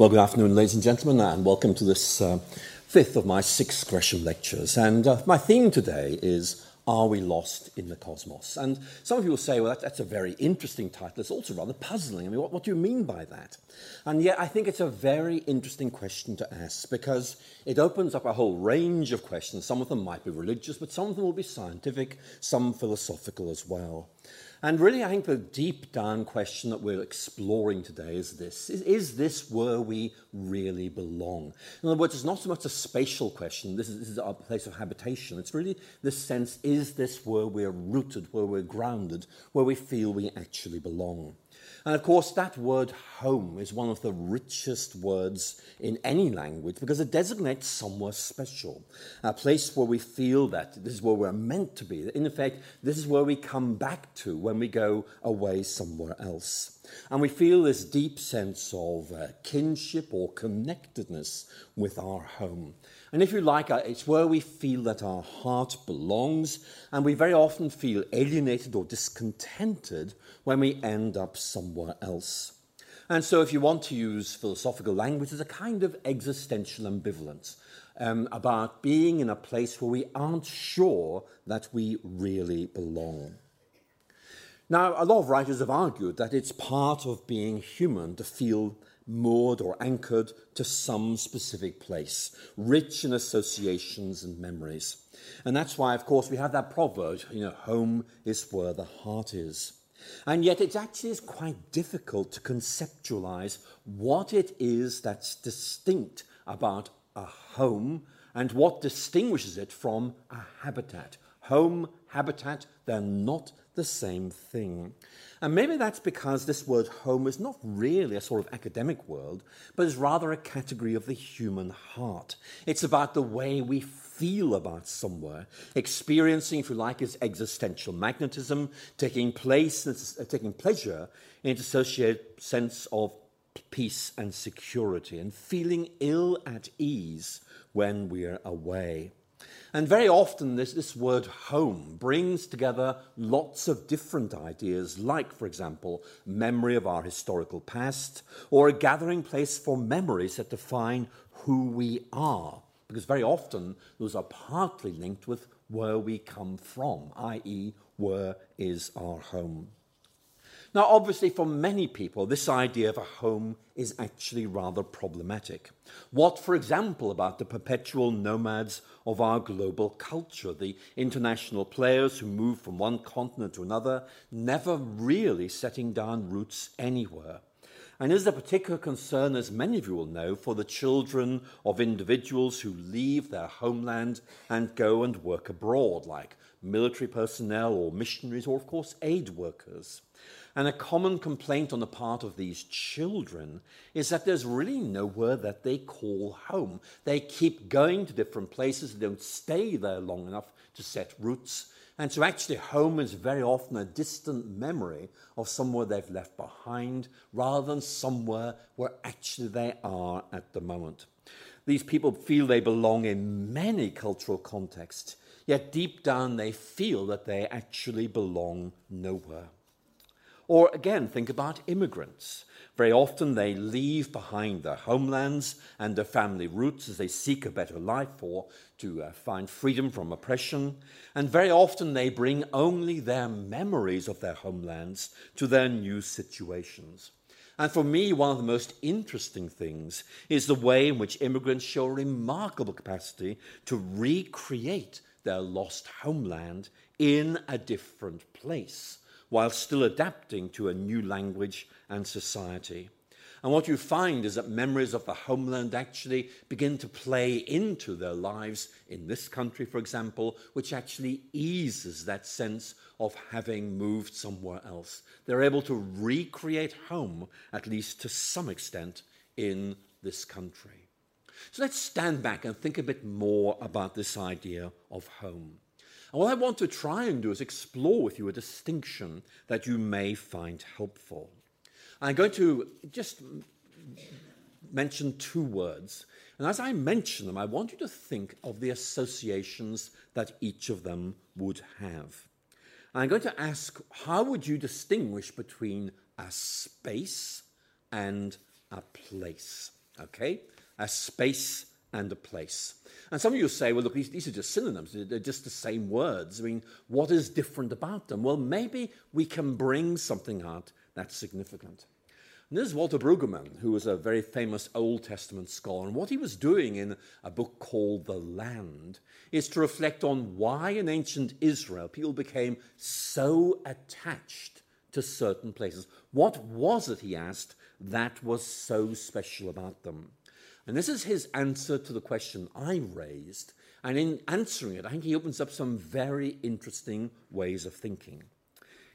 Well, good afternoon, ladies and gentlemen, and welcome to this uh, fifth of my six Gresham lectures. And uh, my theme today is Are We Lost in the Cosmos? And some of you will say, well, that, that's a very interesting title. It's also rather puzzling. I mean, what, what do you mean by that? And yet, I think it's a very interesting question to ask because it opens up a whole range of questions. Some of them might be religious, but some of them will be scientific, some philosophical as well. And really, I think the deep down question that we're exploring today is this is, is, this where we really belong? In other words, it's not so much a spatial question, this is, this is our place of habitation. It's really this sense is this where we're rooted, where we're grounded, where we feel we actually belong? And of course, that word home is one of the richest words in any language because it designates somewhere special, a place where we feel that this is where we're meant to be. In effect, this is where we come back to when we go away somewhere else. And we feel this deep sense of uh, kinship or connectedness with our home. And if you like, uh, it's where we feel that our heart belongs, and we very often feel alienated or discontented when we end up somewhere else. And so, if you want to use philosophical language, there's a kind of existential ambivalence um, about being in a place where we aren't sure that we really belong. Now, a lot of writers have argued that it's part of being human to feel moored or anchored to some specific place, rich in associations and memories. And that's why, of course, we have that proverb, you know, home is where the heart is. And yet, it actually is quite difficult to conceptualize what it is that's distinct about a home and what distinguishes it from a habitat. Home, habitat, they're not the same thing. And maybe that's because this word home is not really a sort of academic word, but is rather a category of the human heart. It's about the way we feel about somewhere, experiencing, if you like, its existential magnetism, taking place, uh, taking pleasure in its associated sense of peace and security, and feeling ill at ease when we're away. And very often, this, this word home brings together lots of different ideas, like, for example, memory of our historical past, or a gathering place for memories that define who we are. Because very often, those are partly linked with where we come from, i.e., where is our home. Now, obviously, for many people, this idea of a home is actually rather problematic. What, for example, about the perpetual nomads of our global culture, the international players who move from one continent to another, never really setting down roots anywhere? And is a particular concern, as many of you will know, for the children of individuals who leave their homeland and go and work abroad, like military personnel or missionaries, or, of course, aid workers. And a common complaint on the part of these children is that there's really nowhere that they call home. They keep going to different places, they don't stay there long enough to set roots. And so, actually, home is very often a distant memory of somewhere they've left behind rather than somewhere where actually they are at the moment. These people feel they belong in many cultural contexts, yet deep down they feel that they actually belong nowhere. Or again, think about immigrants. Very often they leave behind their homelands and their family roots as they seek a better life or to uh, find freedom from oppression. And very often they bring only their memories of their homelands to their new situations. And for me, one of the most interesting things is the way in which immigrants show a remarkable capacity to recreate their lost homeland in a different place while still adapting to a new language and society. And what you find is that memories of the homeland actually begin to play into their lives in this country, for example, which actually eases that sense of having moved somewhere else. They're able to recreate home, at least to some extent, in this country. So let's stand back and think a bit more about this idea of home. And what I want to try and do is explore with you a distinction that you may find helpful. I'm going to just mention two words. And as I mention them, I want you to think of the associations that each of them would have. I'm going to ask how would you distinguish between a space and a place? okay? A space and a place. And some of you say, well, look, these, these, are just synonyms. They're just the same words. I mean, what is different about them? Well, maybe we can bring something out that's significant. And this is Walter Brueggemann, who was a very famous Old Testament scholar. And what he was doing in a book called The Land is to reflect on why in ancient Israel people became so attached to certain places. What was it, he asked, that was so special about them? And this is his answer to the question I raised. And in answering it, I think he opens up some very interesting ways of thinking.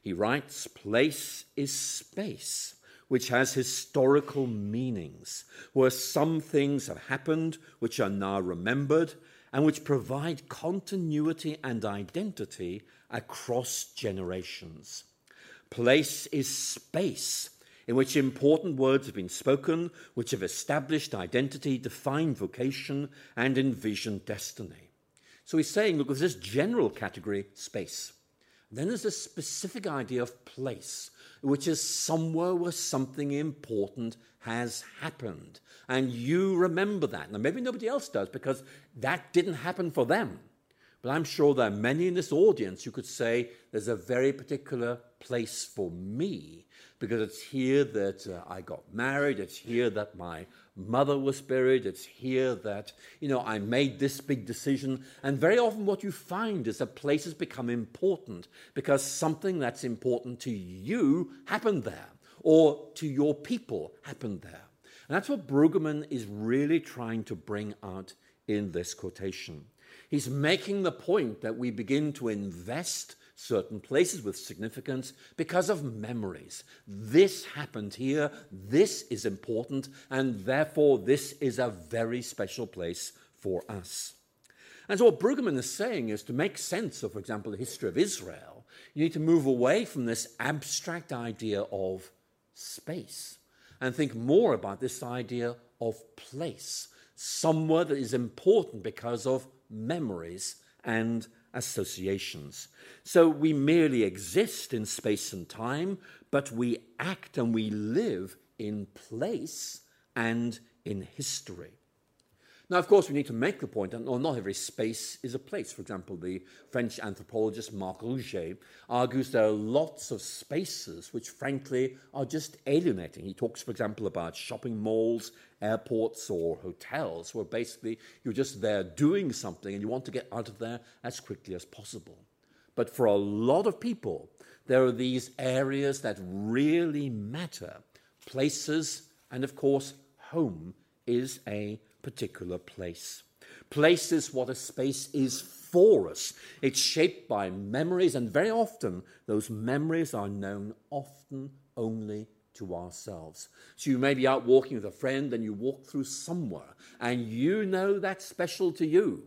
He writes, Place is space, which has historical meanings, where some things have happened which are now remembered and which provide continuity and identity across generations. Place is space in which important words have been spoken, which have established identity, defined vocation, and envisioned destiny. So he's saying, look, there's this general category, space. Then there's a specific idea of place, which is somewhere where something important has happened. And you remember that. Now, maybe nobody else does because that didn't happen for them. But I'm sure there are many in this audience who could say there's a very particular place for me because it's here that uh, I got married, it's here that my mother was buried, it's here that, you know, I made this big decision. And very often what you find is that places become important because something that's important to you happened there or to your people happened there. And that's what Brueggemann is really trying to bring out in this quotation. He's making the point that we begin to invest certain places with significance because of memories. This happened here, this is important, and therefore this is a very special place for us. And so, what Brueggemann is saying is to make sense of, for example, the history of Israel, you need to move away from this abstract idea of space and think more about this idea of place, somewhere that is important because of memories, and associations. So we merely exist in space and time, but we act and we live in place and in history. Now, of course, we need to make the point that not every space is a place. For example, the French anthropologist Marc Augé argues there are lots of spaces which, frankly, are just alienating. He talks, for example, about shopping malls, airports, or hotels, where basically you're just there doing something and you want to get out of there as quickly as possible. But for a lot of people, there are these areas that really matter places, and of course, home is a particular place. Place is what a space is for us. It's shaped by memories, and very often those memories are known often only to ourselves. So you may be out walking with a friend and you walk through somewhere and you know that's special to you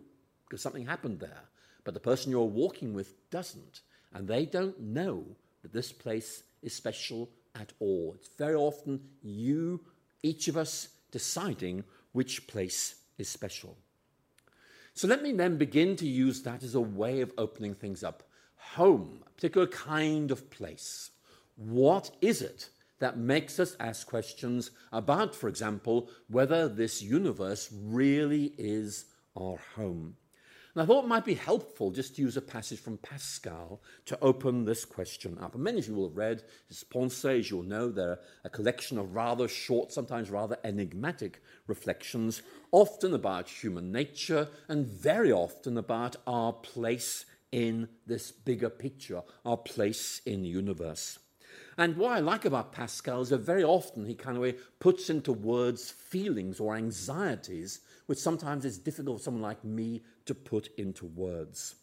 because something happened there, but the person you're walking with doesn't, and they don't know that this place is special at all. It's very often you, each of us, deciding which place is special. So let me then begin to use that as a way of opening things up. Home, a particular kind of place. What is it that makes us ask questions about, for example, whether this universe really is our home? And I thought it might be helpful just to use a passage from Pascal to open this question up. And many of you will have read his Pensées, you'll know they're a collection of rather short, sometimes rather enigmatic reflections, often about human nature and very often about our place in this bigger picture, our place in the universe. And what I like about Pascal is that very often he kind of puts into words feelings or anxieties, which sometimes is difficult for someone like me to put into words.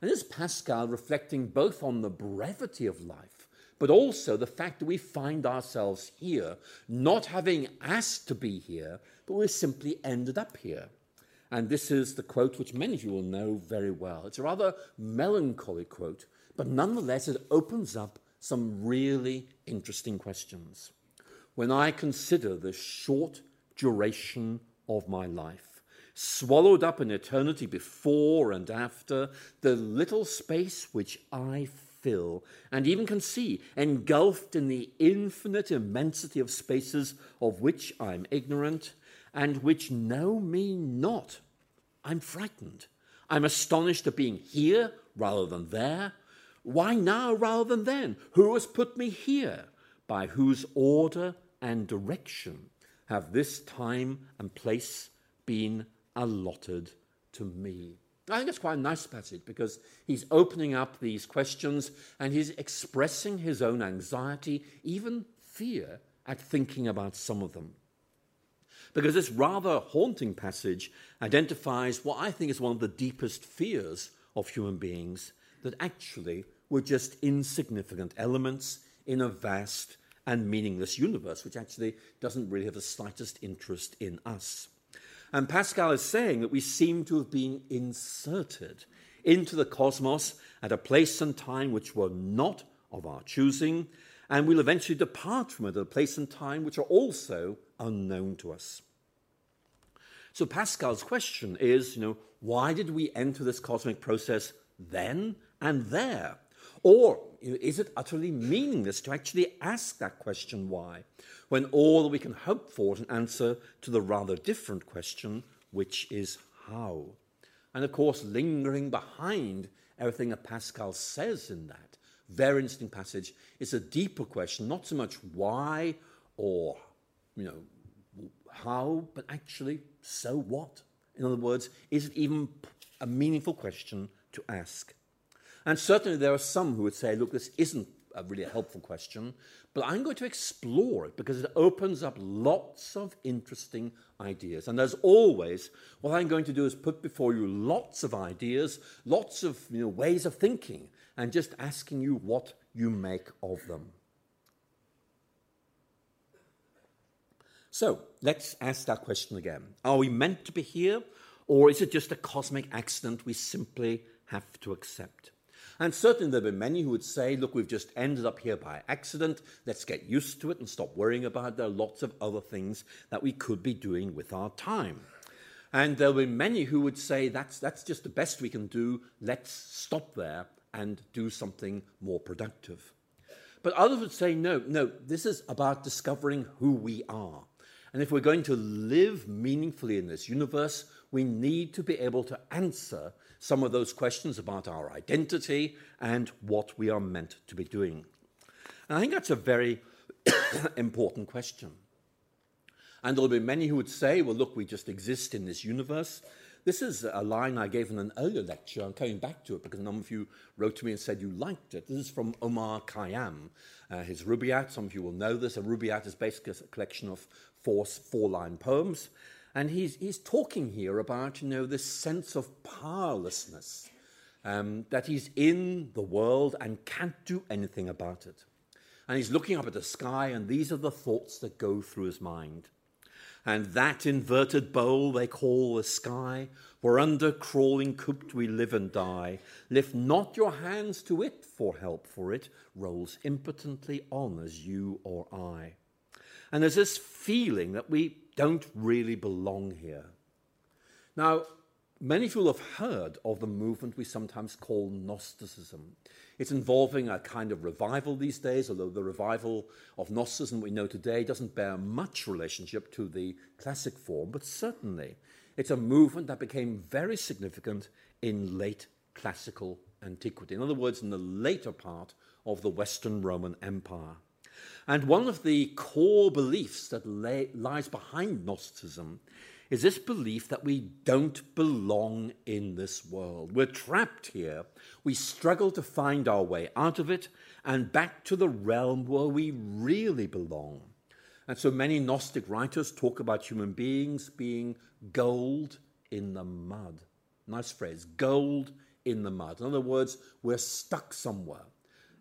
And this is Pascal reflecting both on the brevity of life, but also the fact that we find ourselves here, not having asked to be here, but we simply ended up here. And this is the quote which many of you will know very well. It's a rather melancholy quote, but nonetheless it opens up some really interesting questions. When I consider the short duration of my life, swallowed up in eternity before and after, the little space which I fill and even can see, engulfed in the infinite immensity of spaces of which I'm ignorant, and which know me not. I'm frightened. I'm astonished at being here rather than there. Why now rather than then? Who has put me here? By whose order and direction have this time and place been allotted to me? I think it's quite a nice passage because he's opening up these questions and he's expressing his own anxiety, even fear, at thinking about some of them. Because this rather haunting passage identifies what I think is one of the deepest fears of human beings that actually we're just insignificant elements in a vast and meaningless universe, which actually doesn't really have the slightest interest in us. And Pascal is saying that we seem to have been inserted into the cosmos at a place and time which were not of our choosing, and we'll eventually depart from it at a place and time which are also unknown to us. So Pascal's question is, you know, why did we enter this cosmic process then and there? Or is it utterly meaningless to actually ask that question why, when all that we can hope for is an answer to the rather different question, which is how? And of course, lingering behind everything that Pascal says in that very interesting passage is a deeper question, not so much why or, you know, how, but actually, so what? In other words, is it even a meaningful question to ask? And certainly there are some who would say, look, this isn't a really helpful question, but I'm going to explore it because it opens up lots of interesting ideas. And as always, what I'm going to do is put before you lots of ideas, lots of you know, ways of thinking, and just asking you what you make of them. So let's ask that question again. Are we meant to be here, or is it just a cosmic accident we simply have to accept? And certainly there have been many who would say, look, we've just ended up here by accident. Let's get used to it and stop worrying about it. There are lots of other things that we could be doing with our time. And there will be many who would say, that's, that's just the best we can do. Let's stop there and do something more productive. But others would say, no, no, this is about discovering who we are. And if we're going to live meaningfully in this universe, we need to be able to answer some of those questions about our identity and what we are meant to be doing. And I think that's a very important question. And there'll be many who would say, well, look, we just exist in this universe. This is a line I gave in an earlier lecture. I'm coming back to it because a number of you wrote to me and said you liked it. This is from Omar Khayyam, uh, his Rubaiyat. Some of you will know this. A Rubaiyat is basically a collection of four, four line poems. And he's, he's talking here about, you know, this sense of powerlessness, um, that he's in the world and can't do anything about it. And he's looking up at the sky, and these are the thoughts that go through his mind. And that inverted bowl they call the sky, where under crawling cooped we live and die, lift not your hands to it for help, for it rolls impotently on as you or I. And there's this feeling that we don't really belong here. Now, many of you will have heard of the movement we sometimes call Gnosticism. It's involving a kind of revival these days, although the revival of Gnosticism we know today doesn't bear much relationship to the classic form, but certainly it's a movement that became very significant in late classical antiquity. In other words, in the later part of the Western Roman Empire. And one of the core beliefs that lay, lies behind Gnosticism is this belief that we don't belong in this world. We're trapped here. We struggle to find our way out of it and back to the realm where we really belong. And so many Gnostic writers talk about human beings being gold in the mud. Nice phrase, gold in the mud. In other words, we're stuck somewhere.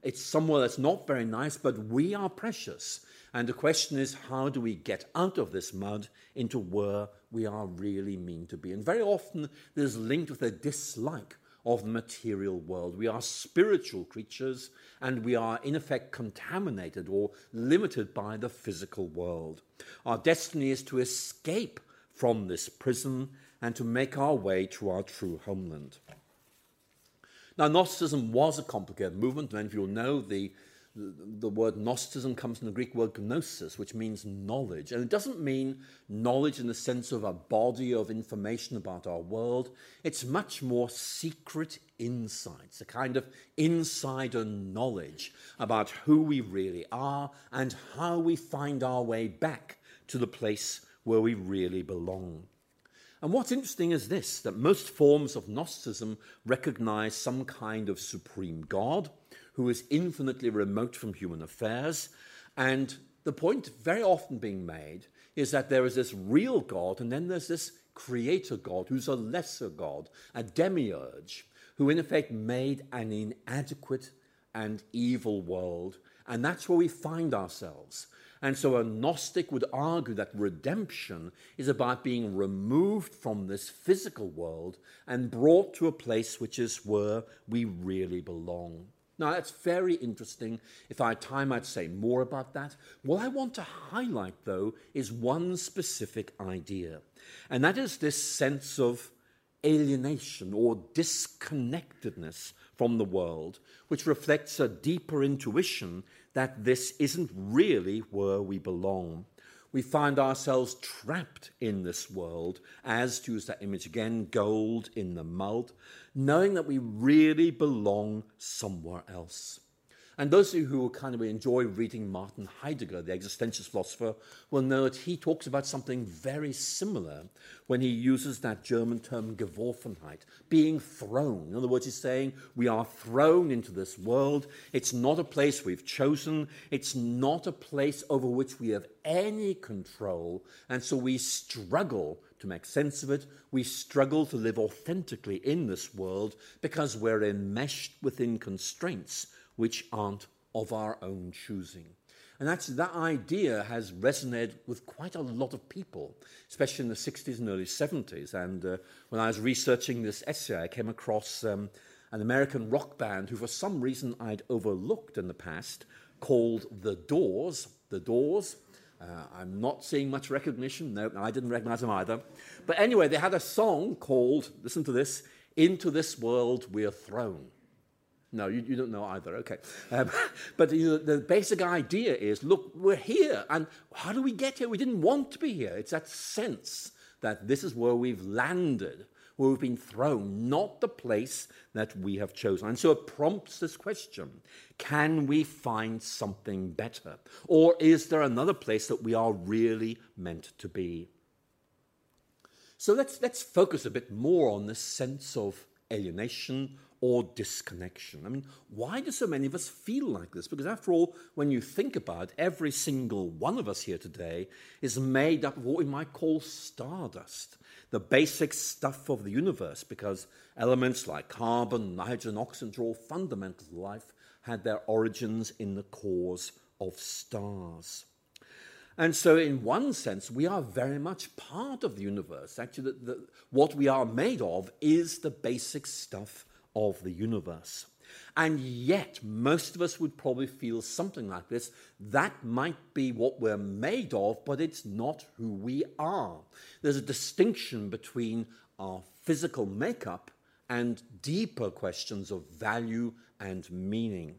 It's somewhere that's not very nice, but we are precious. And the question is, how do we get out of this mud into where we are really mean to be? And very often there's linked with a dislike of the material world. We are spiritual creatures and we are, in effect, contaminated or limited by the physical world. Our destiny is to escape from this prison and to make our way to our true homeland. Now, Gnosticism was a complicated movement. Many of you will know the, the word Gnosticism comes from the Greek word gnosis, which means knowledge. And it doesn't mean knowledge in the sense of a body of information about our world. It's much more secret insights, a kind of insider knowledge about who we really are and how we find our way back to the place where we really belong. And what's interesting is this that most forms of Gnosticism recognize some kind of supreme God who is infinitely remote from human affairs. And the point very often being made is that there is this real God, and then there's this creator God who's a lesser God, a demiurge, who in effect made an inadequate and evil world. And that's where we find ourselves. And so a Gnostic would argue that redemption is about being removed from this physical world and brought to a place which is where we really belong. Now, that's very interesting. If I had time, I'd say more about that. What I want to highlight, though, is one specific idea, and that is this sense of alienation or disconnectedness from the world, which reflects a deeper intuition that this isn't really where we belong. We find ourselves trapped in this world, as, to use that image again, gold in the mud, knowing that we really belong somewhere else. And those of you who kind of enjoy reading Martin Heidegger, the existentialist philosopher, will know that he talks about something very similar when he uses that German term Geworfenheit, being thrown. In other words, he's saying we are thrown into this world. It's not a place we've chosen. It's not a place over which we have any control. And so we struggle to make sense of it. We struggle to live authentically in this world because we're enmeshed within constraints which aren't of our own choosing. And that's, that idea has resonated with quite a lot of people, especially in the 60s and early 70s. And uh, when I was researching this essay, I came across um, an American rock band who, for some reason, I'd overlooked in the past, called The Doors. The Doors. Uh, I'm not seeing much recognition. No, I didn't recognize them either. But anyway, they had a song called, listen to this, Into This World We're Thrown. No, you, you, don't know either. Okay. Um, but the, the, basic idea is look, we're here. And how do we get here? We didn't want to be here. It's that sense that this is where we've landed, where we've been thrown, not the place that we have chosen. And so it prompts this question can we find something better? Or is there another place that we are really meant to be? So let's, let's focus a bit more on this sense of alienation or disconnection. I mean, why do so many of us feel like this? Because after all, when you think about it, every single one of us here today is made up of what we might call stardust, the basic stuff of the universe, because elements like carbon, nitrogen, oxygen are all fundamental to life, had their origins in the cores of stars. And so, in one sense, we are very much part of the universe. Actually, the, the, what we are made of is the basic stuff of the universe. And yet, most of us would probably feel something like this. That might be what we're made of, but it's not who we are. There's a distinction between our physical makeup and deeper questions of value and meaning.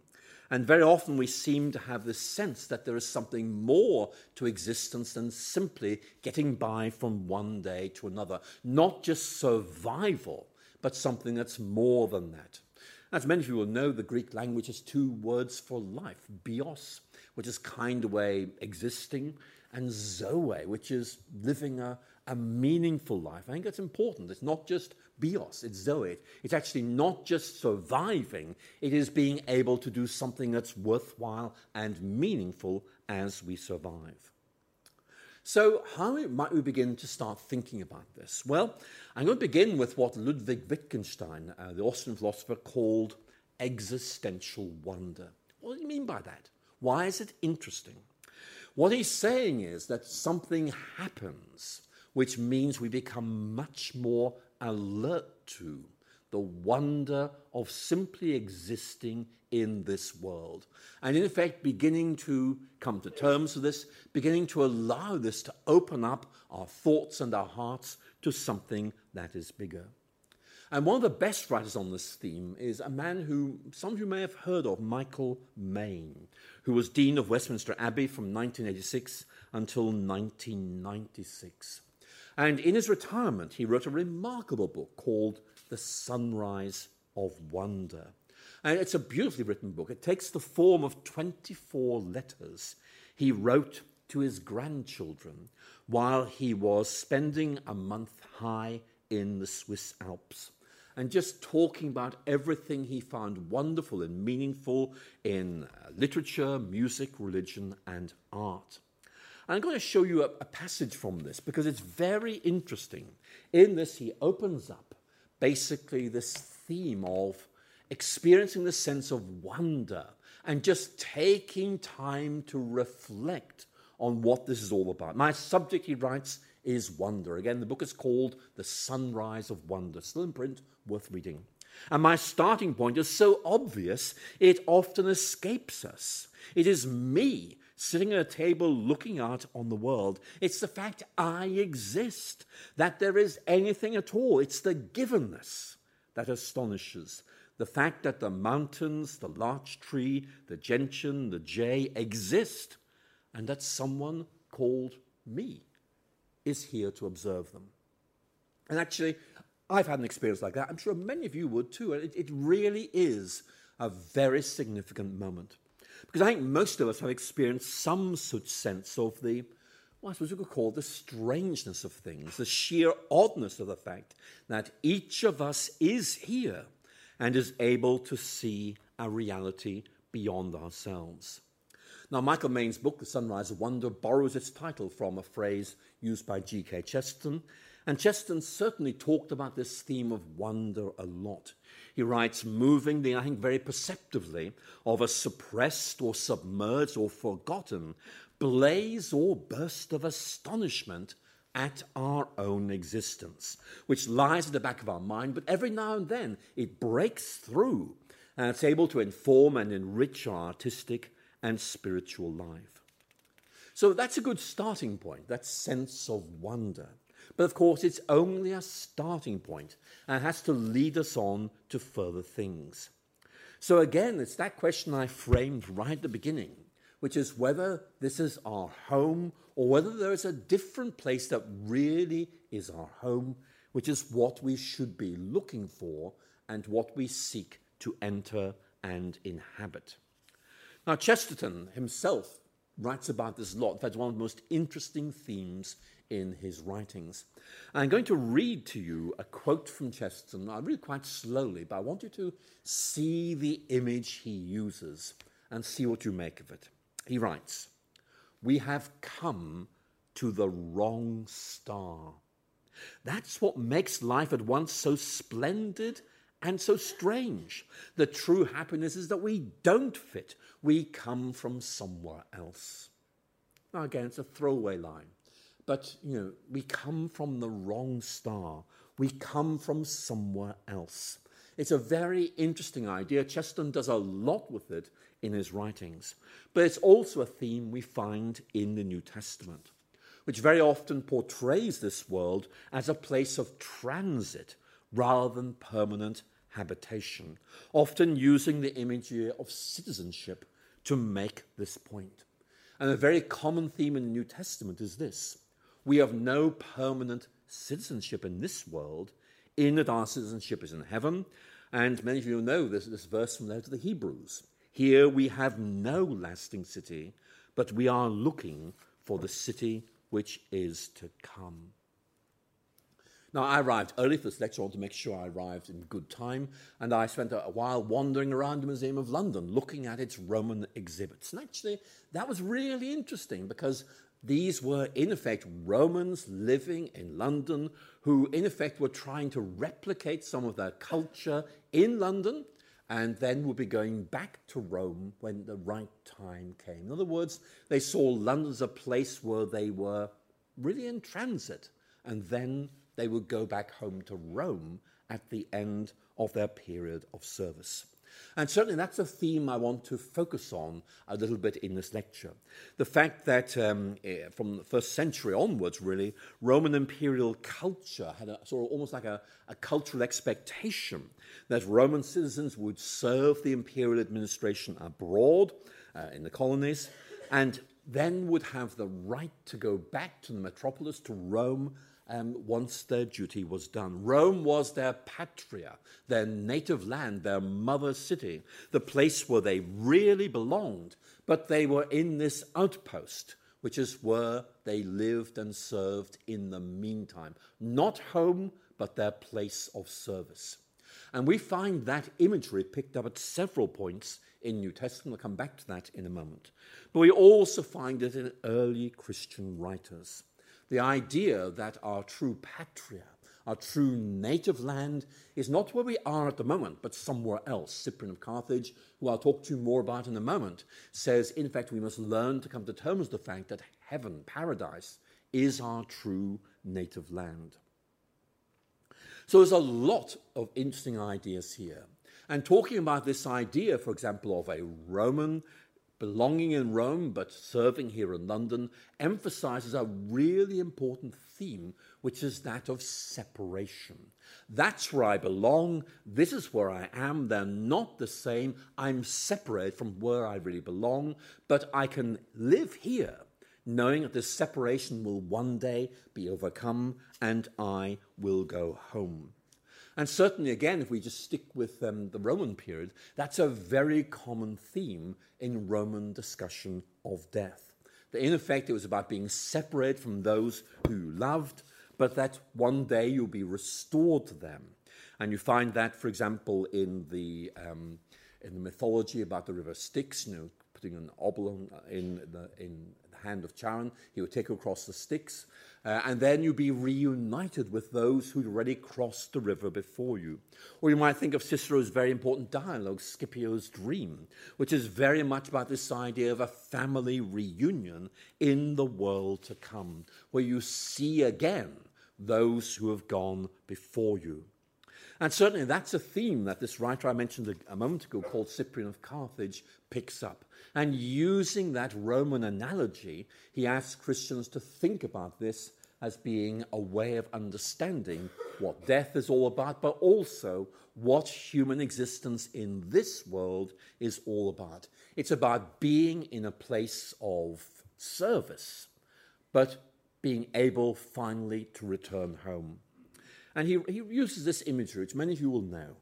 And very often we seem to have this sense that there is something more to existence than simply getting by from one day to another, not just survival, but something that's more than that. As many of you will know, the Greek language has two words for life bios, which is kind of way existing, and zoe, which is living a, a meaningful life. I think that's important. It's not just bios, it's zoe. It's actually not just surviving, it is being able to do something that's worthwhile and meaningful as we survive. So, how might we begin to start thinking about this? Well, I'm going to begin with what Ludwig Wittgenstein, uh, the Austrian philosopher, called existential wonder. What do you mean by that? Why is it interesting? What he's saying is that something happens which means we become much more alert to the wonder of simply existing in this world. And in effect, beginning to come to terms with this, beginning to allow this to open up our thoughts and our hearts to something that is bigger. And one of the best writers on this theme is a man who some of you may have heard of, Michael Mayne, who was Dean of Westminster Abbey from 1986 until 1996. And in his retirement, he wrote a remarkable book called The Sunrise of Wonder. And it's a beautifully written book. It takes the form of 24 letters he wrote to his grandchildren while he was spending a month high in the Swiss Alps and just talking about everything he found wonderful and meaningful in uh, literature, music, religion, and art. And I'm going to show you a, a passage from this because it's very interesting. In this, he opens up basically this theme of experiencing the sense of wonder and just taking time to reflect on what this is all about. My subject, he writes, is wonder. Again, the book is called The Sunrise of Wonder, still in print, worth reading. And my starting point is so obvious, it often escapes us. It is me sitting at a table looking out on the world. It's the fact I exist, that there is anything at all. It's the givenness that astonishes. The fact that the mountains, the larch tree, the gentian, the jay exist, and that someone called me is here to observe them. And actually, I've had an experience like that. I'm sure many of you would too. And it, it really is a very significant moment. Because I think most of us have experienced some such sense of the, well, I suppose you could call the strangeness of things, the sheer oddness of the fact that each of us is here and is able to see a reality beyond ourselves. Now, Michael Mayne's book, The Sunrise of Wonder, borrows its title from a phrase used by G.K. Chesterton, and Chesterton certainly talked about this theme of wonder a lot. He writes movingly, I think very perceptively, of a suppressed or submerged or forgotten blaze or burst of astonishment at our own existence, which lies at the back of our mind, but every now and then it breaks through and it's able to inform and enrich our artistic and spiritual life. So that's a good starting point, that sense of wonder. But of course, it's only a starting point and has to lead us on to further things. So again, it's that question I framed right at the beginning, which is whether this is our home or whether there is a different place that really is our home, which is what we should be looking for and what we seek to enter and inhabit. Now, Chesterton himself writes about this a lot. Fact, one of the most interesting themes in his writings. I'm going to read to you a quote from Chesterton. I read it quite slowly, but I want you to see the image he uses and see what you make of it. He writes, We have come to the wrong star. That's what makes life at once so splendid and so strange. The true happiness is that we don't fit, we come from somewhere else. Now, again, it's a throwaway line, but you know, we come from the wrong star, we come from somewhere else. It's a very interesting idea. Chesterton does a lot with it in his writings, but it's also a theme we find in the New Testament, which very often portrays this world as a place of transit rather than permanent habitation, often using the imagery of citizenship to make this point. And a very common theme in the New Testament is this we have no permanent citizenship in this world, in that our citizenship is in heaven. And many of you know this, this verse from the letter to the Hebrews. Here we have no lasting city, but we are looking for the city which is to come. Now, I arrived early for this lecture. I wanted to make sure I arrived in good time, and I spent a, while wandering around the Museum of London looking at its Roman exhibits. And actually, that was really interesting because these were, in effect, Romans living in London who, in effect, were trying to replicate some of their culture in London and then would be going back to Rome when the right time came. In other words, they saw London as a place where they were really in transit and then they would go back home to Rome at the end of their period of service. And certainly that's a theme I want to focus on a little bit in this lecture. The fact that um, eh, from the first century onwards, really, Roman imperial culture had a sort of almost like a, a cultural expectation that Roman citizens would serve the imperial administration abroad uh, in the colonies and then would have the right to go back to the metropolis, to Rome, um, once their duty was done. Rome was their patria, their native land, their mother city, the place where they really belonged, but they were in this outpost, which is where they lived and served in the meantime. Not home, but their place of service. And we find that imagery picked up at several points in New Testament. I'll come back to that in a moment. But we also find it in early Christian writers the idea that our true patria, our true native land, is not where we are at the moment, but somewhere else. Cyprian of Carthage, who I'll talk to you more about in a moment, says, in fact, we must learn to come to terms with the fact that heaven, paradise, is our true native land. So there's a lot of interesting ideas here. And talking about this idea, for example, of a Roman belonging in Rome but serving here in London emphasizes a really important theme, which is that of separation. That's where I belong. This is where I am. They're not the same. I'm separated from where I really belong, but I can live here knowing that this separation will one day be overcome and I will go home. And certainly, again, if we just stick with um, the Roman period, that's a very common theme in Roman discussion of death. That in effect, it was about being separated from those who you loved, but that one day you'll be restored to them. And you find that, for example, in the, um, in the mythology about the river Styx, you know, putting an obol in the, in the hand of Charon, he would take across the Styx. Uh, and then you'd be reunited with those who'd already crossed the river before you. Or you might think of Cicero's very important dialogue, Scipio's Dream, which is very much about this idea of a family reunion in the world to come, where you see again those who have gone before you. And certainly that's a theme that this writer I mentioned a, moment ago, called Cyprian of Carthage, picks up. And using that Roman analogy, he asks Christians to think about this as being a way of understanding what death is all about, but also what human existence in this world is all about. It's about being in a place of service, but being able finally to return home. And he, he uses this imagery, which many of you will know.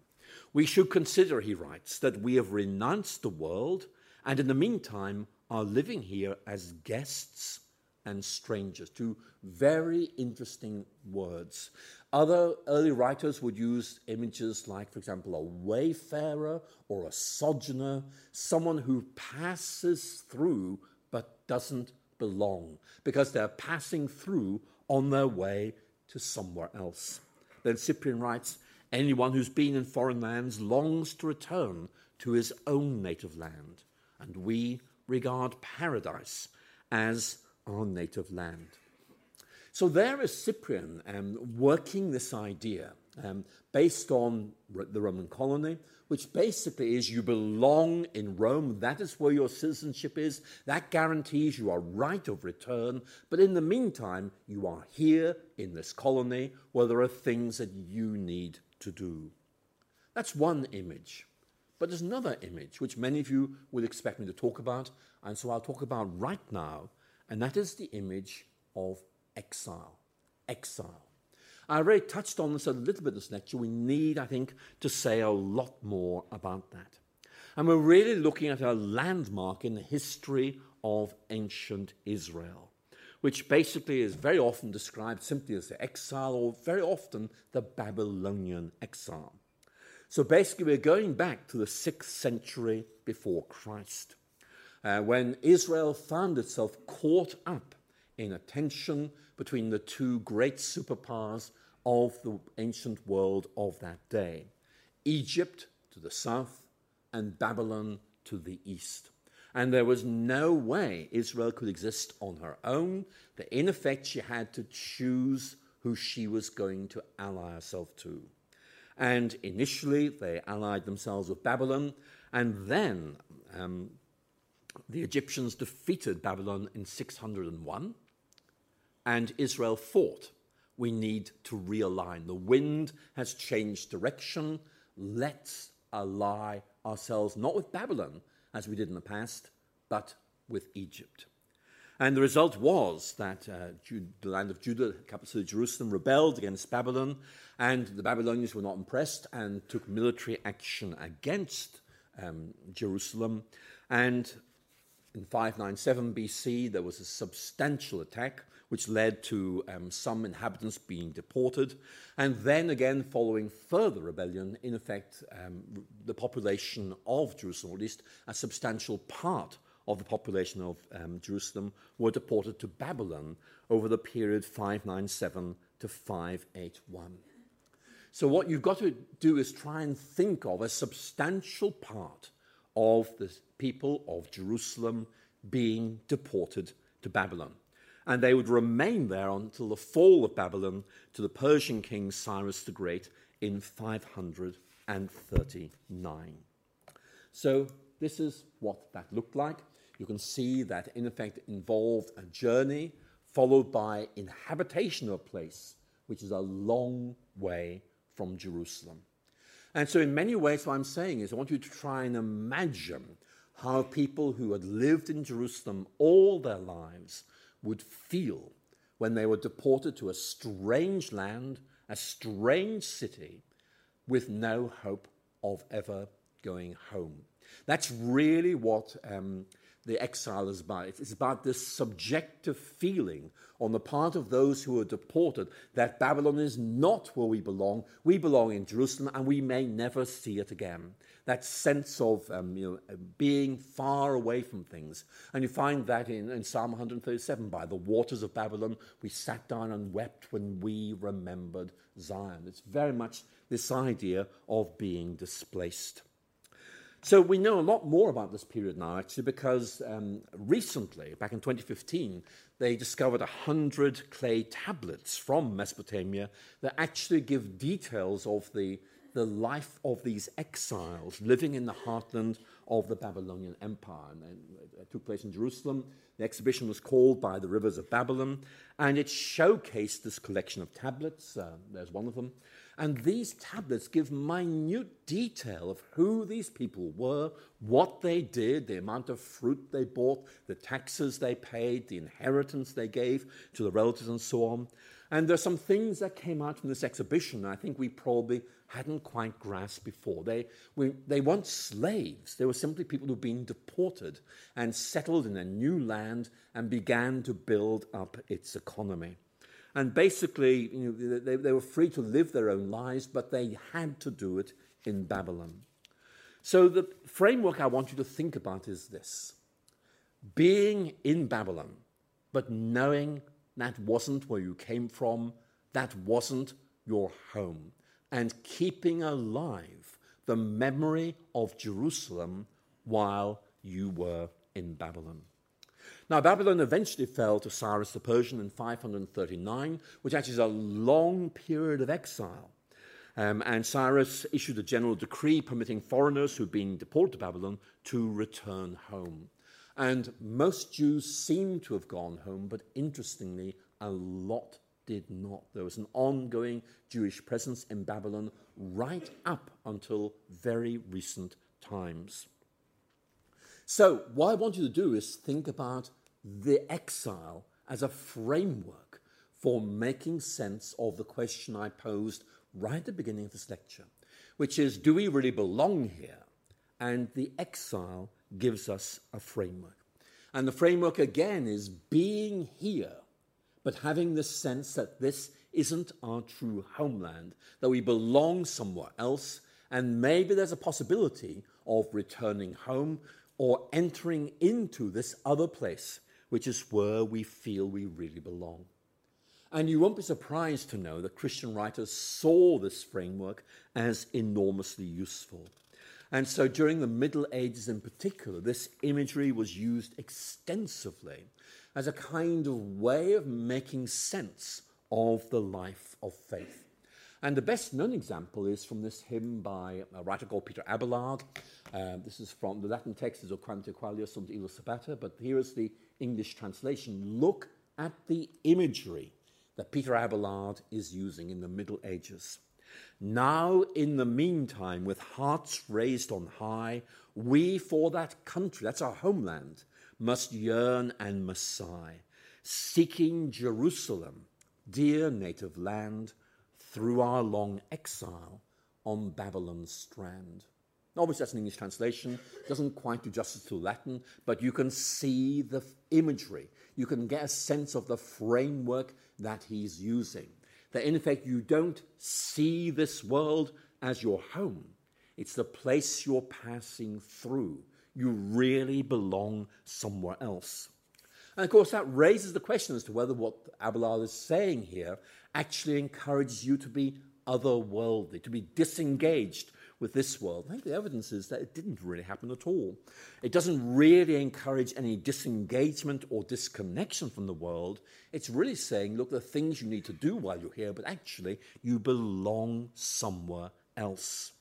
We should consider, he writes, that we have renounced the world and in the meantime are living here as guests and strangers. Two very interesting words. Other early writers would use images like, for example, a wayfarer or a sojourner, someone who passes through but doesn't belong because they're passing through on their way to somewhere else. Then Cyprian writes Anyone who's been in foreign lands longs to return to his own native land, and we regard paradise as our native land. So there is Cyprian um, working this idea um, based on the Roman colony, which basically is you belong in Rome. That is where your citizenship is. That guarantees you a right of return. But in the meantime, you are here in this colony where there are things that you need to do. That's one image. But there's another image which many of you would expect me to talk about, and so I'll talk about right now, and that is the image of exile. Exile. I already touched on this a little bit in this lecture. We need, I think, to say a lot more about that. And we're really looking at a landmark in the history of ancient Israel, which basically is very often described simply as the exile or very often the Babylonian exile. So basically, we're going back to the sixth century before Christ, uh, when Israel found itself caught up in a tension between the two great superpowers of the ancient world of that day Egypt to the south and Babylon to the east. And there was no way Israel could exist on her own, that in effect she had to choose who she was going to ally herself to. And initially, they allied themselves with Babylon, and then um, the Egyptians defeated Babylon in 601, and Israel fought. We need to realign. The wind has changed direction. Let's ally ourselves not with Babylon, as we did in the past, but with Egypt. And the result was that uh, the land of Judah, the capital city Jerusalem, rebelled against Babylon, and the Babylonians were not impressed and took military action against um, Jerusalem. And in 597 BC, there was a substantial attack which led to um, some inhabitants being deported. And then again, following further rebellion, in effect, um, the population of Jerusalem, or at least a substantial part of the population of um, Jerusalem, were deported to Babylon over the period 597 to 581. So, what you've got to do is try and think of a substantial part of the people of Jerusalem being deported to Babylon and they would remain there until the fall of Babylon to the Persian king Cyrus the Great in 539. So, this is what that looked like. You can see that, in effect, it involved a journey followed by inhabitation of a place which is a long way from Jerusalem. And so, in many ways, what I'm saying is, I want you to try and imagine how people who had lived in Jerusalem all their lives would feel when they were deported to a strange land, a strange city, with no hope of ever going home. That's really what um, the exile is about. It's about this subjective feeling on the part of those who are deported that Babylon is not where we belong. We belong in Jerusalem and we may never see it again. That sense of um, you know, being far away from things. And you find that in, in Psalm 137 by the waters of Babylon, we sat down and wept when we remembered Zion. It's very much this idea of being displaced. So we know a lot more about this period now, actually, because um, recently, back in 2015, they discovered 100 clay tablets from Mesopotamia that actually give details of the, the life of these exiles living in the heartland of the Babylonian Empire. And it took place in Jerusalem. The exhibition was called By the Rivers of Babylon, and it showcased this collection of tablets. Uh, there's one of them. And these tablets give minute detail of who these people were, what they did, the amount of fruit they bought, the taxes they paid, the inheritance they gave to the relatives, and so on. And there's some things that came out from this exhibition I think we probably hadn't quite grasped before. They, we, they weren't slaves, they were simply people who'd been deported and settled in a new land and began to build up its economy. And basically, you know, they, they were free to live their own lives, but they had to do it in Babylon. So, the framework I want you to think about is this being in Babylon, but knowing that wasn't where you came from, that wasn't your home, and keeping alive the memory of Jerusalem while you were in Babylon. Now, Babylon eventually fell to Cyrus the Persian in 539, which actually is a long period of exile. Um, and Cyrus issued a general decree permitting foreigners who'd been deported to Babylon to return home. And most Jews seem to have gone home, but interestingly, a lot did not. There was an ongoing Jewish presence in Babylon right up until very recent times. So, what I want you to do is think about the exile as a framework for making sense of the question I posed right at the beginning of this lecture, which is do we really belong here? And the exile gives us a framework. And the framework again is being here, but having the sense that this isn't our true homeland, that we belong somewhere else, and maybe there's a possibility of returning home or entering into this other place, which is where we feel we really belong. And you won't be surprised to know that Christian writers saw this framework as enormously useful. And so during the Middle Ages in particular, this imagery was used extensively as a kind of way of making sense of the life of faith. And the best known example is from this hymn by a writer called Peter Abelard. Uh, this is from the Latin text is O Quanta Qualia sunt illa sabbata, but here is the English translation. Look at the imagery that Peter Abelard is using in the Middle Ages. Now, in the meantime, with hearts raised on high, we for that country, that's our homeland, must yearn and must sigh, seeking Jerusalem, dear native land, through our long exile on Babylon's strand. Obviously, that's an English translation. it Doesn't quite do justice to Latin, but you can see the imagery. You can get a sense of the framework that he's using. That in effect, you don't see this world as your home, it's the place you're passing through. You really belong somewhere else. And of course, that raises the question as to whether what Abelard is saying here actually encourages you to be otherworldly, to be disengaged with this world. I think the evidence is that it didn't really happen at all. It doesn't really encourage any disengagement or disconnection from the world. It's really saying, look, the things you need to do while you're here, but actually you belong somewhere else.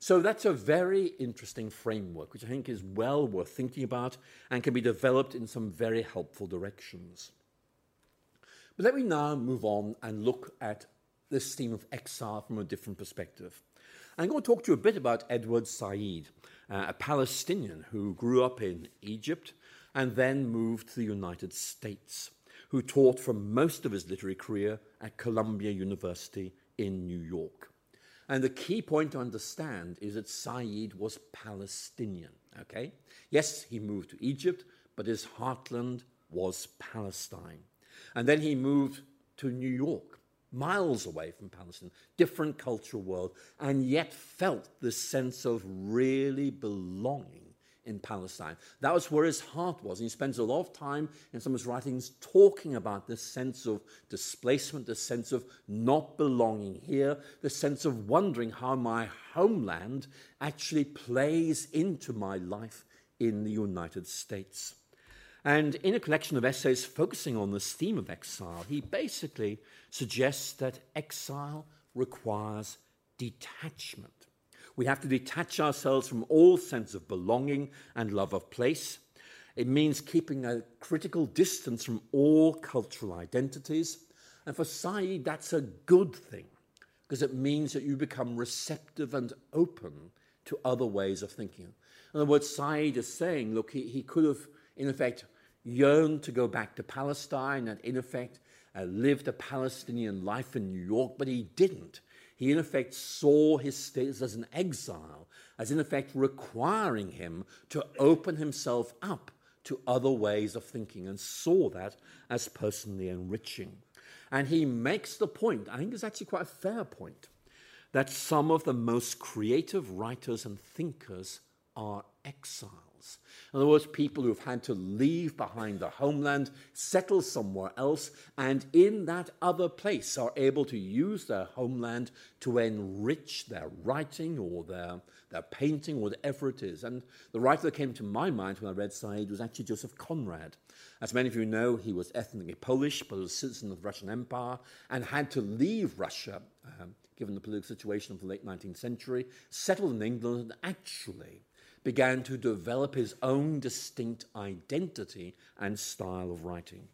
So that's a very interesting framework, which I think is well worth thinking about and can be developed in some very helpful directions. But let me now move on and look at this theme of exile from a different perspective. I'm going to talk to you a bit about Edward Said, uh, a Palestinian who grew up in Egypt and then moved to the United States, who taught for most of his literary career at Columbia University in New York. And the key point to understand is that Said was Palestinian. Okay? Yes, he moved to Egypt, but his heartland was Palestine. And then he moved to New York miles away from Palestine, different cultural world, and yet felt this sense of really belonging in Palestine. That was where his heart was. And he spends a lot of time in some of his writings talking about this sense of displacement, this sense of not belonging here, the sense of wondering how my homeland actually plays into my life in the United States. And in a collection of essays focusing on this theme of exile, he basically suggests that exile requires detachment. We have to detach ourselves from all sense of belonging and love of place. It means keeping a critical distance from all cultural identities. And for Said, that's a good thing because it means that you become receptive and open to other ways of thinking. In other words, Said is saying, look, he, he could have, in effect, yearned to go back to Palestine and, in effect, uh, lived a Palestinian life in New York, but he didn't. He, in effect, saw his status as an exile, as in effect requiring him to open himself up to other ways of thinking, and saw that as personally enriching. And he makes the point, I think it's actually quite a fair point, that some of the most creative writers and thinkers are exiles. In other words, people who've had to leave behind their homeland, settle somewhere else, and in that other place are able to use their homeland to enrich their writing or their, their painting, whatever it is. And the writer that came to my mind when I read Said was actually Joseph Conrad. As many of you know, he was ethnically Polish, but was a citizen of the Russian Empire and had to leave Russia. Um, given the political situation of the late 19th century, settled in England, and actually began to develop his own distinct identity and style of writing.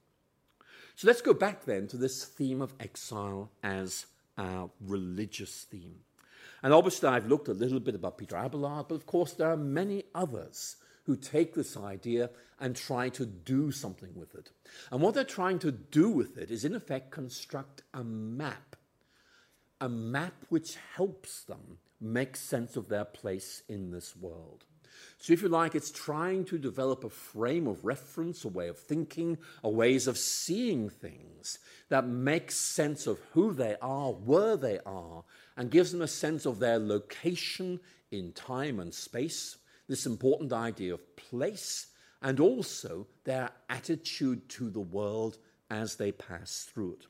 So let's go back then to this theme of exile as our religious theme. And obviously, I've looked a little bit about Peter Abelard, but of course, there are many others who take this idea and try to do something with it. And what they're trying to do with it is, in effect, construct a map. A map which helps them make sense of their place in this world. So, if you like, it's trying to develop a frame of reference, a way of thinking, a ways of seeing things that makes sense of who they are, where they are, and gives them a sense of their location in time and space, this important idea of place, and also their attitude to the world as they pass through it.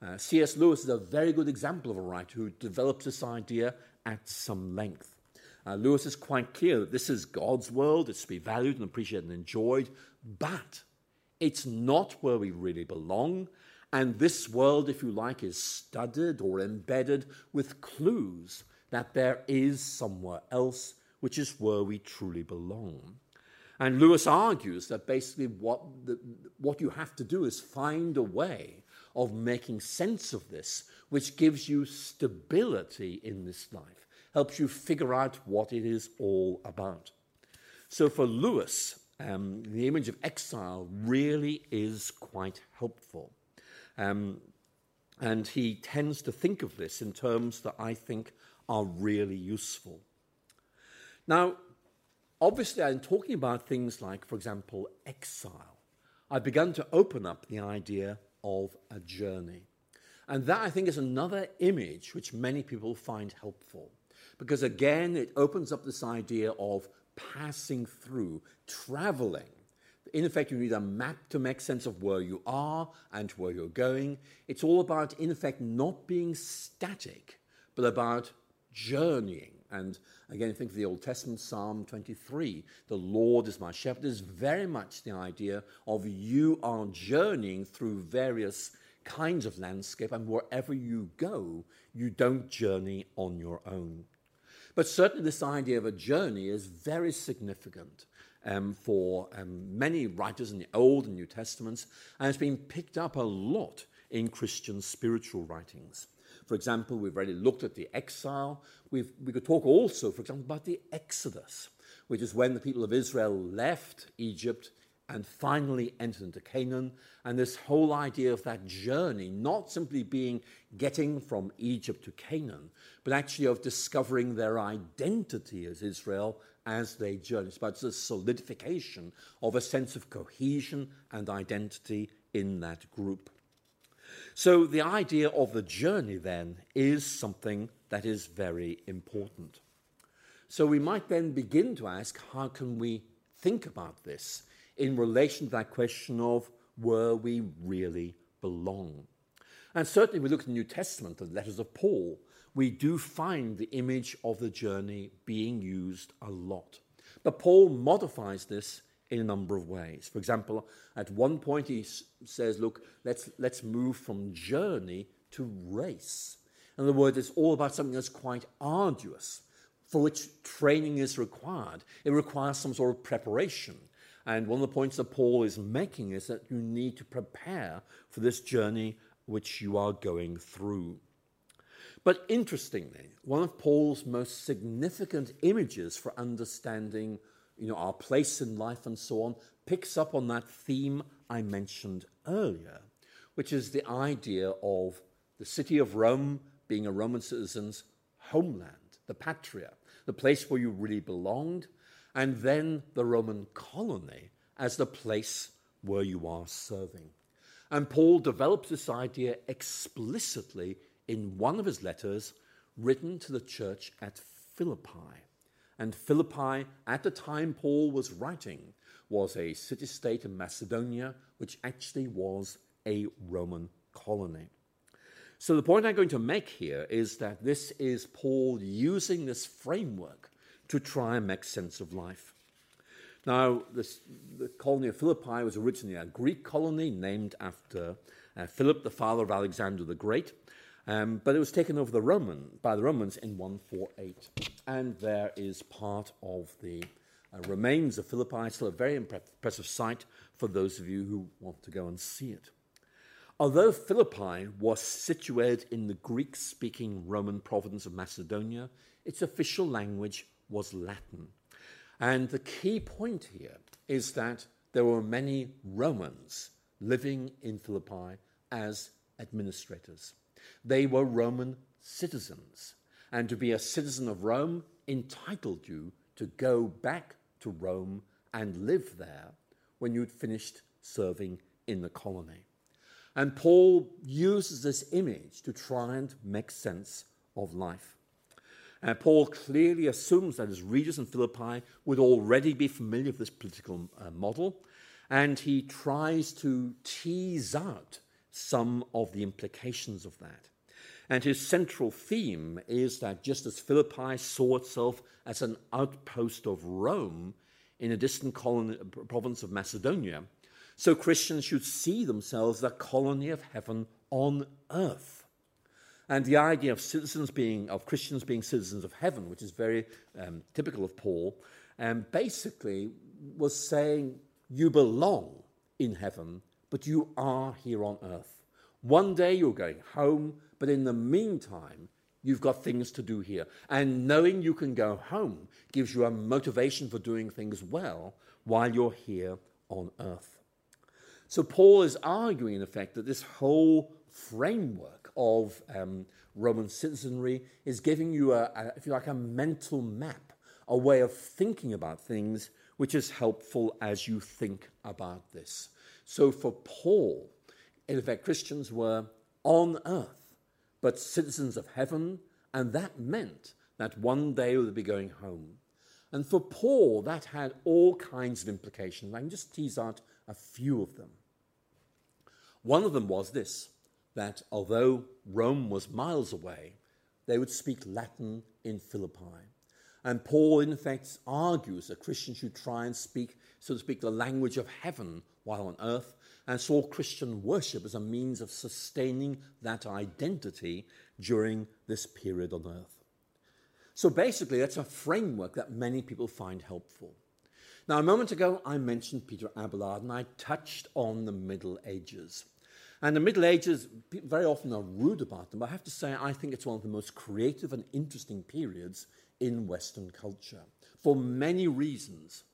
Uh, C.S. Lewis is a very good example of a writer who develops this idea at some length. Uh, Lewis is quite clear that this is God's world, it's to be valued and appreciated and enjoyed, but it's not where we really belong, And this world, if you like, is studded or embedded with clues that there is somewhere else, which is where we truly belong. And Lewis argues that basically what, the, what you have to do is find a way of making sense of this, which gives you stability in this life, helps you figure out what it is all about. So for Lewis, um, the image of exile really is quite helpful. Um, and he tends to think of this in terms that I think are really useful. Now, obviously, I'm talking about things like, for example, exile. I've begun to open up the idea of a journey. And that, I think, is another image which many people find helpful. Because again, it opens up this idea of passing through, traveling. In effect, you need a map to make sense of where you are and where you're going. It's all about, in effect, not being static, but about journeying. And again, think of the Old Testament, Psalm 23. The Lord is my shepherd is very much the idea of you are journeying through various kinds of landscape, and wherever you go, you don't journey on your own. But certainly, this idea of a journey is very significant um, for um, many writers in the Old and New Testaments, and it's been picked up a lot in Christian spiritual writings. For example, we've already looked at the exile. We've, we could talk also, for example, about the Exodus, which is when the people of Israel left Egypt and finally entered into Canaan. And this whole idea of that journey, not simply being getting from Egypt to Canaan, but actually of discovering their identity as Israel as they journey. It's about the solidification of a sense of cohesion and identity in that group. So the idea of the journey then is something that is very important. So we might then begin to ask how can we think about this in relation to that question of where we really belong? And certainly, we look at the New Testament, the letters of Paul, we do find the image of the journey being used a lot. But Paul modifies this in a number of ways. For example, at one point he says, look, let's, let's move from journey to race. In other words, it's all about something that's quite arduous, for which training is required. It requires some sort of preparation. And one of the points that Paul is making is that you need to prepare for this journey which you are going through. But interestingly, one of Paul's most significant images for understanding you know, our place in life and so on, picks up on that theme I mentioned earlier, which is the idea of the city of Rome being a Roman citizen's homeland, the patria, the place where you really belonged, and then the Roman colony as the place where you are serving. And Paul develops this idea explicitly in one of his letters written to the church at Philippi. And Philippi, at the time Paul was writing, was a city state in Macedonia, which actually was a Roman colony. So, the point I'm going to make here is that this is Paul using this framework to try and make sense of life. Now, this, the colony of Philippi was originally a Greek colony named after uh, Philip, the father of Alexander the Great. Um, but it was taken over the Roman, by the Romans in 148. And there is part of the uh, remains of Philippi, still a very impressive site for those of you who want to go and see it. Although Philippi was situated in the Greek speaking Roman province of Macedonia, its official language was Latin. And the key point here is that there were many Romans living in Philippi as administrators. They were Roman citizens. And to be a citizen of Rome entitled you to go back to Rome and live there when you'd finished serving in the colony. And Paul uses this image to try and make sense of life. And Paul clearly assumes that his readers in Philippi would already be familiar with this political uh, model, and he tries to tease out some of the implications of that. And his central theme is that just as Philippi saw itself as an outpost of Rome in a distant colony, province of Macedonia, So Christians should see themselves as a colony of heaven on earth. And the idea of citizens being, of Christians being citizens of heaven, which is very um, typical of Paul, um, basically was saying you belong in heaven, but you are here on earth. One day you're going home, but in the meantime, you've got things to do here. And knowing you can go home gives you a motivation for doing things well while you're here on earth. So Paul is arguing, in effect, that this whole framework of um, Roman citizenry is giving you, a, a, if you like, a mental map, a way of thinking about things which is helpful as you think about this. So for Paul, in effect, Christians were on earth, but citizens of heaven, and that meant that one day they would be going home. And for Paul, that had all kinds of implications. I can just tease out a few of them. One of them was this that although Rome was miles away, they would speak Latin in Philippi. And Paul, in effect, argues that Christians should try and speak, so to speak, the language of heaven while on earth, and saw Christian worship as a means of sustaining that identity during this period on earth. So basically, that's a framework that many people find helpful. Now, a moment ago, I mentioned Peter Abelard, and I touched on the Middle Ages. And the Middle Ages, very often are rude about them, but I have to say, I think it's one of the most creative and interesting periods in Western culture for many reasons.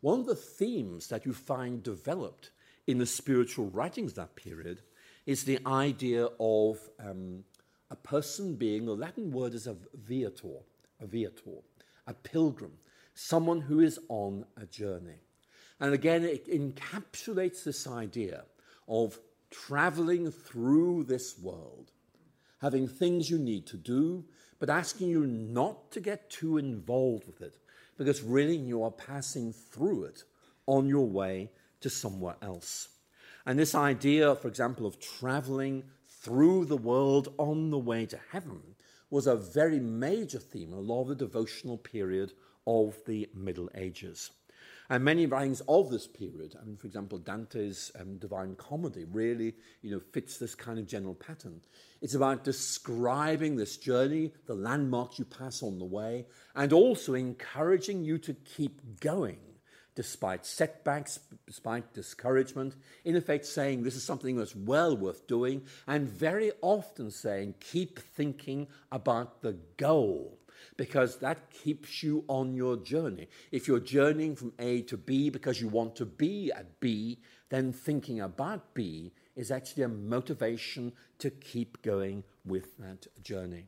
One of the themes that you find developed in the spiritual writings of that period is the idea of um, a person being, the Latin word is a viator, a viator, a pilgrim, someone who is on a journey. And again, it encapsulates this idea of traveling through this world, having things you need to do, but asking you not to get too involved with it, because really you are passing through it on your way to somewhere else. And this idea, for example, of traveling through the world on the way to heaven was a very major theme in a lot of the devotional period of the Middle Ages. And many writings of this period, I mean, for example, Dante's um, Divine Comedy really you know, fits this kind of general pattern. It's about describing this journey, the landmarks you pass on the way, and also encouraging you to keep going despite setbacks, despite discouragement, in effect saying this is something that's well worth doing, and very often saying keep thinking about the goal because that keeps you on your journey. If you're journeying from A to B because you want to be at B, then thinking about B is actually a motivation to keep going with that journey.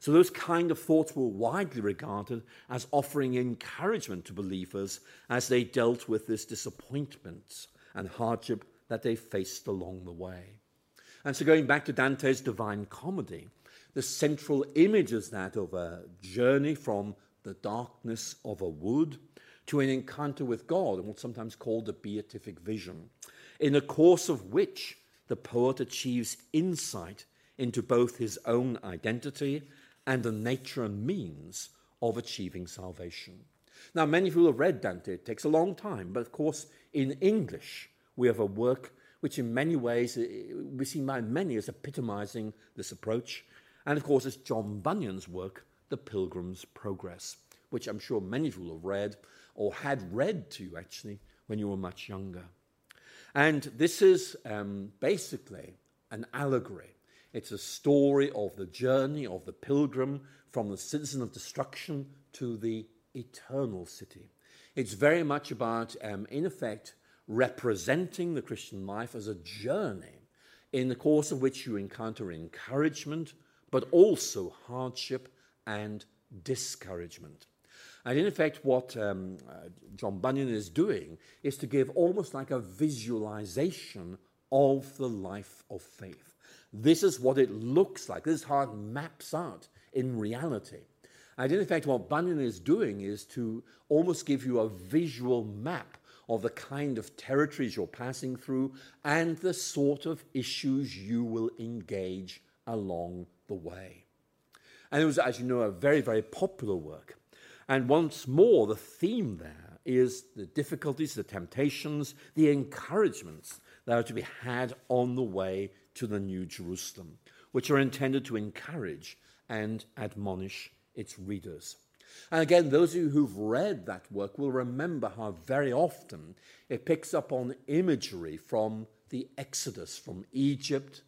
So, those kind of thoughts were widely regarded as offering encouragement to believers as they dealt with this disappointment and hardship that they faced along the way. And so, going back to Dante's Divine Comedy, the central image is that of a journey from the darkness of a wood to an encounter with God, and what's sometimes called a beatific vision, in the course of which the poet achieves insight into both his own identity and the nature and means of achieving salvation. Now, many of people have read Dante. It takes a long time, but of course, in English, we have a work which, in many ways, eh, we see by many as epitomizing this approach. And of course, it's John Bunyan's work, The Pilgrim's Progress, which I'm sure many of you will have read or had read to you actually when you were much younger. And this is um, basically an allegory. It's a story of the journey of the pilgrim from the citizen of destruction to the eternal city. It's very much about, um, in effect, representing the Christian life as a journey in the course of which you encounter encouragement, but also hardship and discouragement. And in effect, what um, uh, John Bunyan is doing is to give almost like a visualization of the life of faith. This is what it looks like. This is how it maps out in reality. And in effect, what Bunyan is doing is to almost give you a visual map of the kind of territories you're passing through and the sort of issues you will engage along the way. And it was, as you know, a very, very popular work. And once more, the theme there is the difficulties, the temptations, the encouragements that are to be had on the way to the New Jerusalem, which are intended to encourage and admonish its readers. And again, those of you who've read that work will remember how very often it picks up on imagery from the Exodus from Egypt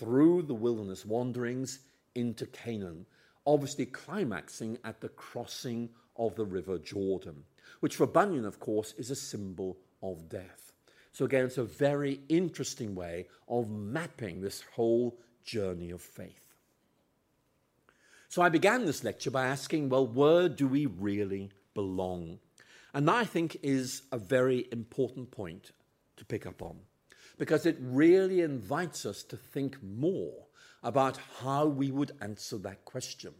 through the wilderness wanderings into Canaan, obviously climaxing at the crossing of the River Jordan, which for Bunyan, of course, is a symbol of death. So, again, it's a very interesting way of mapping this whole journey of faith. So, I began this lecture by asking, well, where do we really belong? And that, I think, is a very important point to pick up on because it really invites us to think more about how we would answer that question.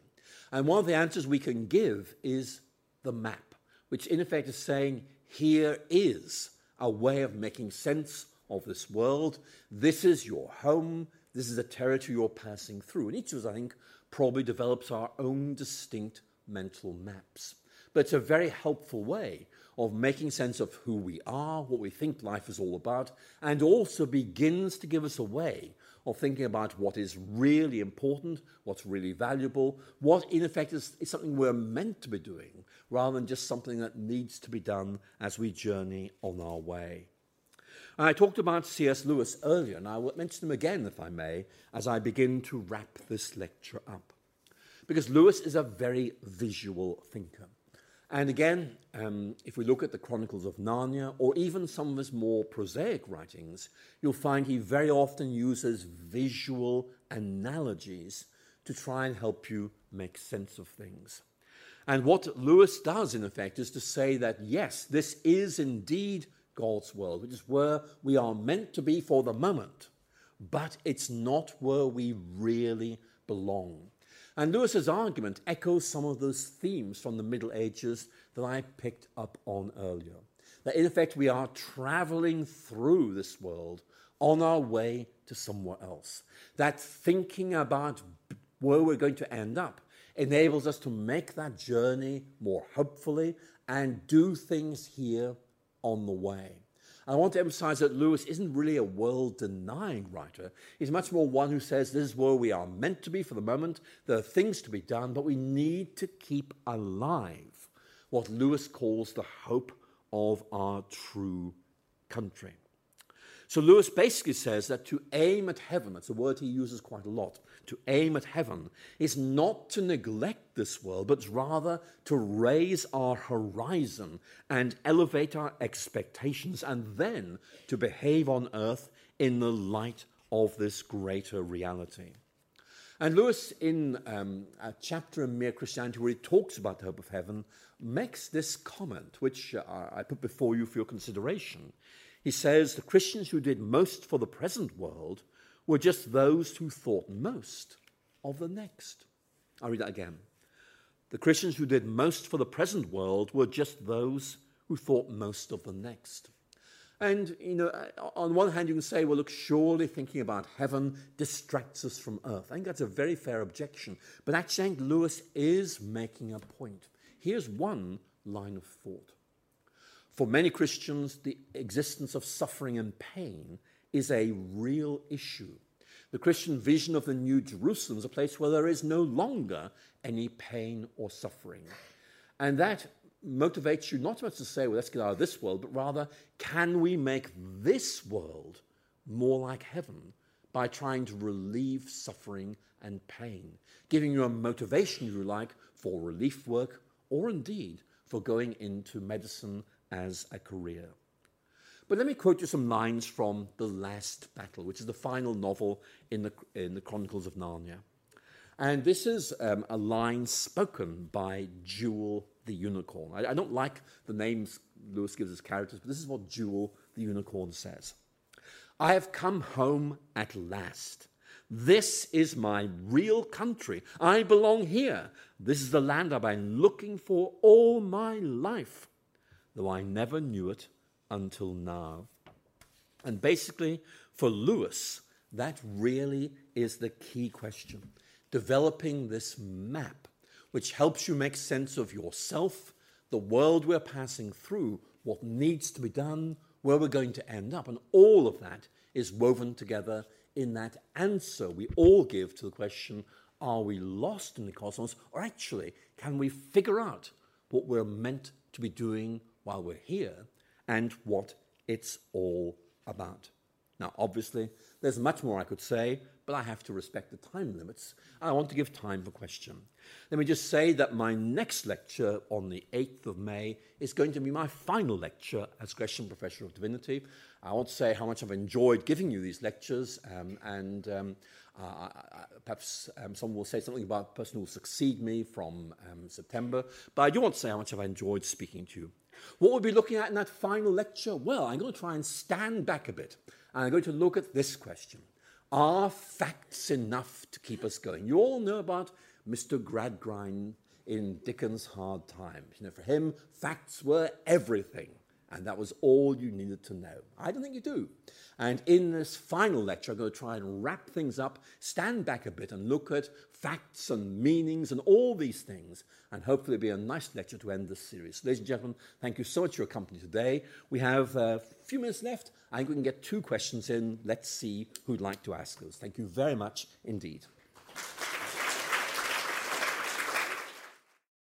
And one of the answers we can give is the map, which in effect is saying, here is a way of making sense of this world. This is your home. This is a territory you're passing through. And each of us, I think, probably develops our own distinct mental maps. But it's a very helpful way of making sense of who we are, what we think life is all about, and also begins to give us a way of thinking about what is really important, what's really valuable, what in effect is, is something we're meant to be doing, rather than just something that needs to be done as we journey on our way. I talked about C.S. Lewis earlier, and I will mention him again, if I may, as I begin to wrap this lecture up. Because Lewis is a very visual thinker. And again, um, if we look at the Chronicles of Narnia, or even some of his more prosaic writings, you'll find he very often uses visual analogies to try and help you make sense of things. And what Lewis does, in effect, is to say that yes, this is indeed God's world, which is where we are meant to be for the moment, but it's not where we really belong. And Lewis's argument echoes some of those themes from the Middle Ages that I picked up on earlier. That in effect, we are traveling through this world on our way to somewhere else. That thinking about where we're going to end up enables us to make that journey more hopefully and do things here on the way. I want to emphasize that Lewis isn't really a world denying writer. He's much more one who says this is where we are meant to be for the moment. There are things to be done, but we need to keep alive what Lewis calls the hope of our true country. So Lewis basically says that to aim at heaven, that's a word he uses quite a lot, to aim at heaven is not to neglect this world, but rather to raise our horizon and elevate our expectations, and then to behave on earth in the light of this greater reality. And Lewis, in um, a chapter in Mere Christianity where he talks about the hope of heaven, makes this comment, which uh, I put before you for your consideration. He says the Christians who did most for the present world were just those who thought most of the next. I'll read that again. The Christians who did most for the present world were just those who thought most of the next. And, you know, uh, on one hand, you can say, well, look, surely thinking about heaven distracts us from earth. I think that's a very fair objection. But actually, I think Lewis is making a point. Here's one line of thought. For many Christians, the existence of suffering and pain is a real issue. The Christian vision of the New Jerusalem is a place where there is no longer any pain or suffering. And that motivates you not so much to say, well, let's get out of this world, but rather, can we make this world more like heaven by trying to relieve suffering and pain, giving you a motivation, you like, for relief work or indeed for going into medicine as a career. But let me quote you some lines from The Last Battle, which is the final novel in the, in the Chronicles of Narnia. And this is um, a line spoken by Jewel the Unicorn. I, I don't like the names Lewis gives his characters, but this is what Jewel the Unicorn says I have come home at last. This is my real country. I belong here. This is the land I've been looking for all my life though I never knew it until now. And basically, for Lewis, that really is the key question. Developing this map, which helps you make sense of yourself, the world we're passing through, what needs to be done, where we're going to end up. And all of that is woven together in that answer we all give to the question are we lost in the cosmos, or actually, can we figure out what we're meant to be doing while we're here and what it's all about? Now, obviously, there's much more I could say, but I have to respect the time limits. I want to give time for question. Let me just say that my next lecture on the 8th of May is going to be my final lecture as Gresham Professor of Divinity. I want to say how much I've enjoyed giving you these lectures, um, and um, uh, perhaps um, someone will say something about the person who will succeed me from um, September, but I do want to say how much I've enjoyed speaking to you. What we'll be looking at in that final lecture? Well, I'm going to try and stand back a bit and I'm going to look at this question Are facts enough to keep us going? You all know about Mr. Gradgrind in Dickens' Hard Times. You know, for him, facts were everything. And that was all you needed to know. I don't think you do. And in this final lecture, I'm going to try and wrap things up, stand back a bit, and look at facts and meanings and all these things. And hopefully, it'll be a nice lecture to end this series. Ladies and gentlemen, thank you so much for your company today. We have a few minutes left. I think we can get two questions in. Let's see who'd like to ask those. Thank you very much indeed.